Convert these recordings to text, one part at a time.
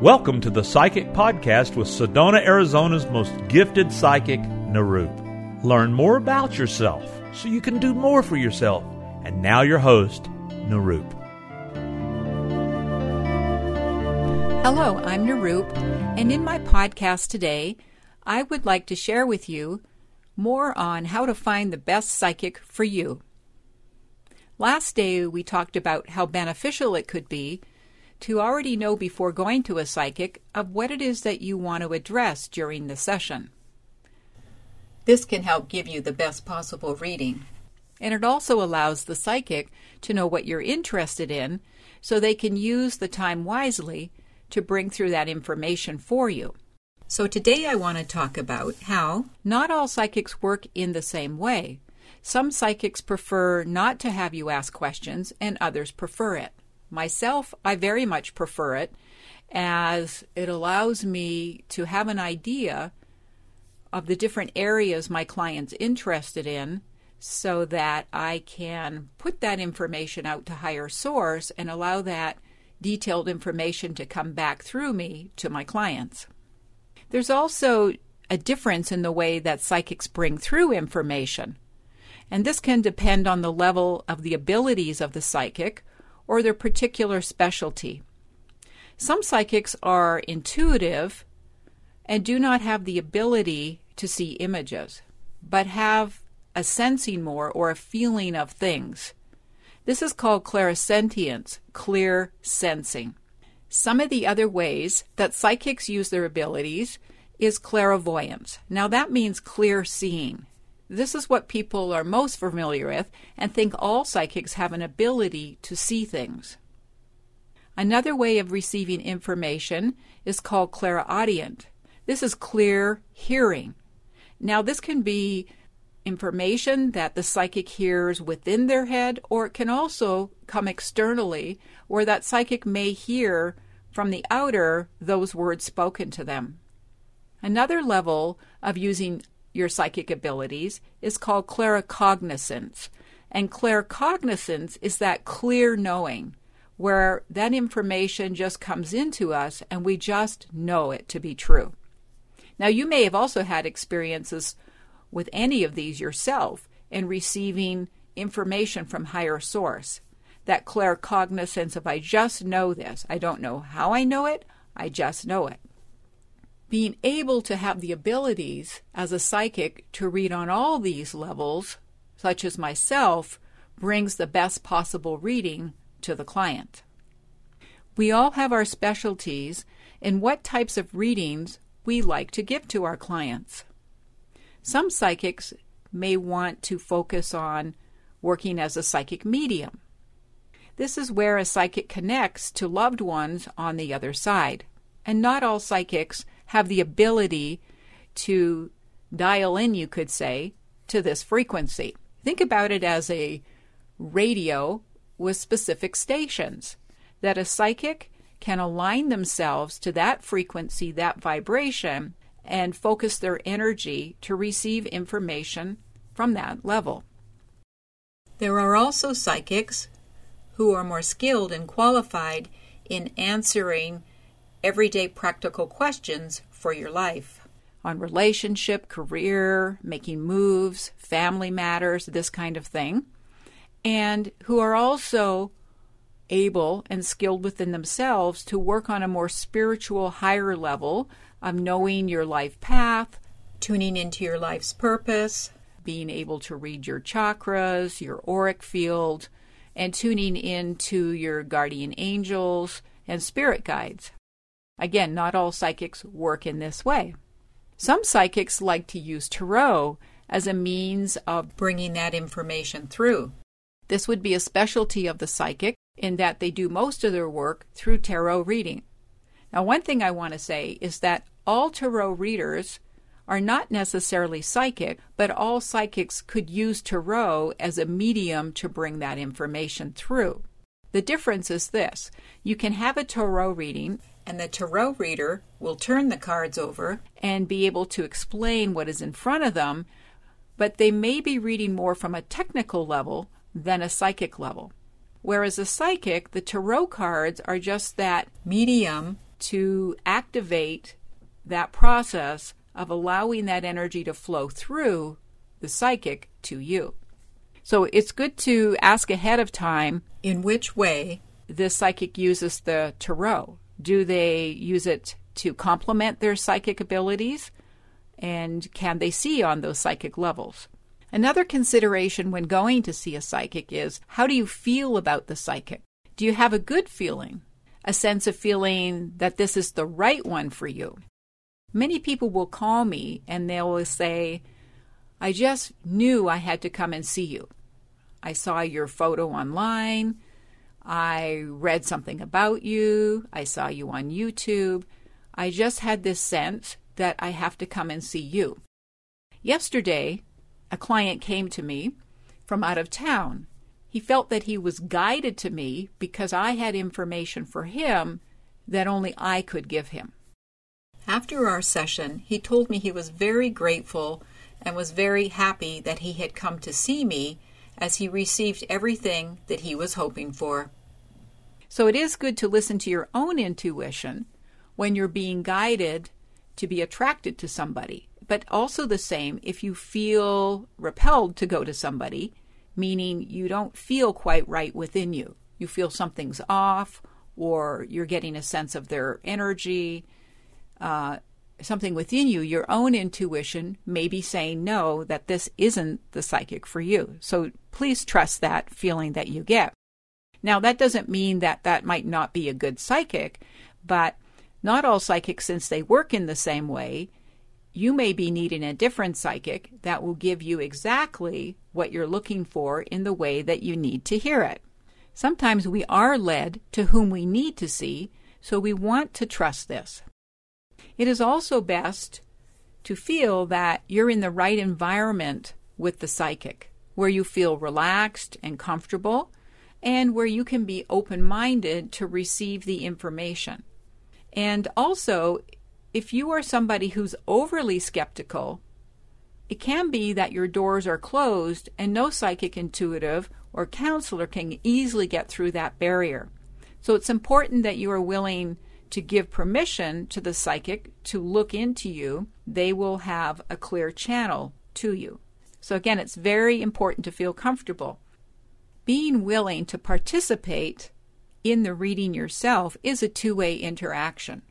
Welcome to the Psychic Podcast with Sedona, Arizona's most gifted psychic, Nirup. Learn more about yourself so you can do more for yourself. And now, your host, Nirup. Hello, I'm Nirup, and in my podcast today, I would like to share with you more on how to find the best psychic for you. Last day, we talked about how beneficial it could be to already know before going to a psychic of what it is that you want to address during the session. This can help give you the best possible reading. And it also allows the psychic to know what you're interested in so they can use the time wisely to bring through that information for you. So, today I want to talk about how not all psychics work in the same way. Some psychics prefer not to have you ask questions, and others prefer it. Myself, I very much prefer it as it allows me to have an idea of the different areas my client's interested in so that I can put that information out to higher source and allow that detailed information to come back through me to my clients. There's also a difference in the way that psychics bring through information. And this can depend on the level of the abilities of the psychic or their particular specialty. Some psychics are intuitive and do not have the ability to see images, but have a sensing more or a feeling of things. This is called clairsentience, clear sensing. Some of the other ways that psychics use their abilities is clairvoyance. Now, that means clear seeing. This is what people are most familiar with and think all psychics have an ability to see things. Another way of receiving information is called clairaudient. This is clear hearing. Now, this can be information that the psychic hears within their head, or it can also come externally, where that psychic may hear from the outer those words spoken to them. Another level of using your psychic abilities is called claircognizance. And claircognizance is that clear knowing where that information just comes into us and we just know it to be true. Now, you may have also had experiences with any of these yourself in receiving information from higher source. That claircognizance of I just know this. I don't know how I know it, I just know it. Being able to have the abilities as a psychic to read on all these levels, such as myself, brings the best possible reading to the client. We all have our specialties in what types of readings we like to give to our clients. Some psychics may want to focus on working as a psychic medium. This is where a psychic connects to loved ones on the other side. And not all psychics have the ability to dial in, you could say, to this frequency. Think about it as a radio with specific stations, that a psychic can align themselves to that frequency, that vibration, and focus their energy to receive information from that level. There are also psychics who are more skilled and qualified in answering everyday practical questions for your life on relationship, career, making moves, family matters, this kind of thing, and who are also able and skilled within themselves to work on a more spiritual, higher level of knowing your life path, tuning into your life's purpose, being able to read your chakras, your auric field, and tuning into your guardian angels and spirit guides. Again, not all psychics work in this way. Some psychics like to use tarot as a means of bringing that information through. This would be a specialty of the psychic in that they do most of their work through tarot reading. Now, one thing I want to say is that all tarot readers are not necessarily psychic, but all psychics could use tarot as a medium to bring that information through. The difference is this you can have a tarot reading, and the tarot reader will turn the cards over and be able to explain what is in front of them, but they may be reading more from a technical level than a psychic level. Whereas a psychic, the tarot cards are just that medium to activate that process of allowing that energy to flow through the psychic to you. So it's good to ask ahead of time in which way this psychic uses the tarot. Do they use it to complement their psychic abilities? And can they see on those psychic levels? Another consideration when going to see a psychic is how do you feel about the psychic? Do you have a good feeling? A sense of feeling that this is the right one for you? Many people will call me and they will say, I just knew I had to come and see you. I saw your photo online. I read something about you. I saw you on YouTube. I just had this sense that I have to come and see you. Yesterday, a client came to me from out of town. He felt that he was guided to me because I had information for him that only I could give him. After our session, he told me he was very grateful and was very happy that he had come to see me as he received everything that he was hoping for. So it is good to listen to your own intuition when you're being guided to be attracted to somebody, but also the same if you feel repelled to go to somebody, meaning you don't feel quite right within you. You feel something's off, or you're getting a sense of their energy. Uh, something within you, your own intuition may be saying no, that this isn't the psychic for you. So please trust that feeling that you get. Now, that doesn't mean that that might not be a good psychic, but not all psychics, since they work in the same way, you may be needing a different psychic that will give you exactly what you're looking for in the way that you need to hear it. Sometimes we are led to whom we need to see, so we want to trust this. It is also best to feel that you're in the right environment with the psychic, where you feel relaxed and comfortable, and where you can be open minded to receive the information. And also, if you are somebody who's overly skeptical, it can be that your doors are closed and no psychic intuitive or counselor can easily get through that barrier. So it's important that you are willing to give permission to the psychic to look into you, they will have a clear channel to you. So, again, it's very important to feel comfortable. Being willing to participate in the reading yourself is a two way interaction.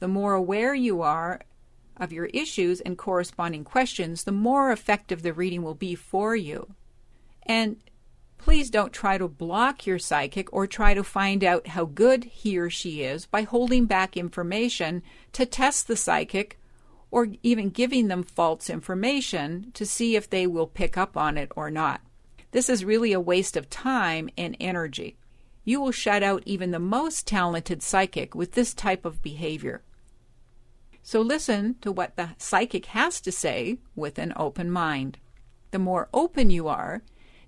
The more aware you are of your issues and corresponding questions, the more effective the reading will be for you. And Please don't try to block your psychic or try to find out how good he or she is by holding back information to test the psychic or even giving them false information to see if they will pick up on it or not. This is really a waste of time and energy. You will shut out even the most talented psychic with this type of behavior. So listen to what the psychic has to say with an open mind. The more open you are,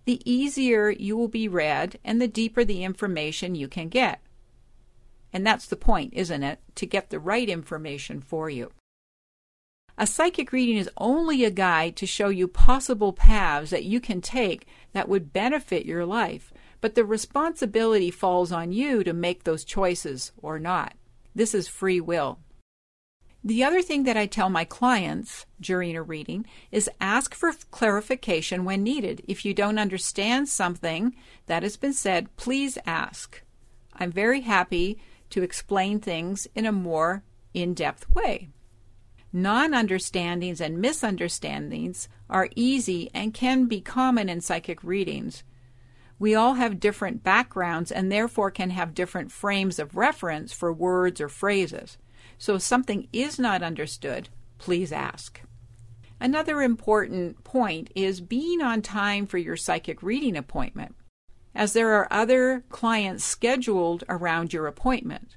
the easier you will be read and the deeper the information you can get. And that's the point, isn't it? To get the right information for you. A psychic reading is only a guide to show you possible paths that you can take that would benefit your life, but the responsibility falls on you to make those choices or not. This is free will. The other thing that I tell my clients during a reading is ask for clarification when needed. If you don't understand something that has been said, please ask. I'm very happy to explain things in a more in depth way. Non understandings and misunderstandings are easy and can be common in psychic readings. We all have different backgrounds and therefore can have different frames of reference for words or phrases. So if something is not understood, please ask. Another important point is being on time for your psychic reading appointment, as there are other clients scheduled around your appointment.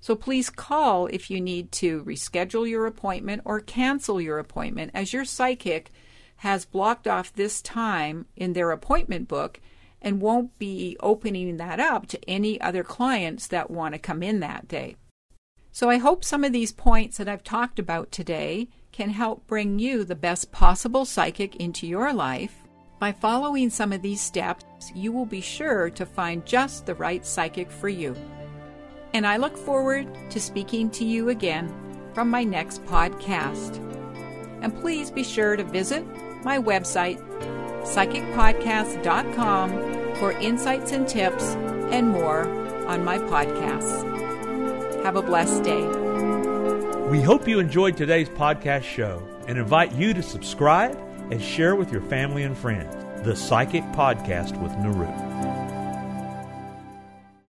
So please call if you need to reschedule your appointment or cancel your appointment, as your psychic has blocked off this time in their appointment book and won't be opening that up to any other clients that want to come in that day. So I hope some of these points that I've talked about today can help bring you the best possible psychic into your life. By following some of these steps, you will be sure to find just the right psychic for you. And I look forward to speaking to you again from my next podcast. And please be sure to visit my website, psychicpodcast.com, for insights and tips and more on my podcasts. Have a blessed day. We hope you enjoyed today's podcast show and invite you to subscribe and share with your family and friends the Psychic Podcast with Nirup.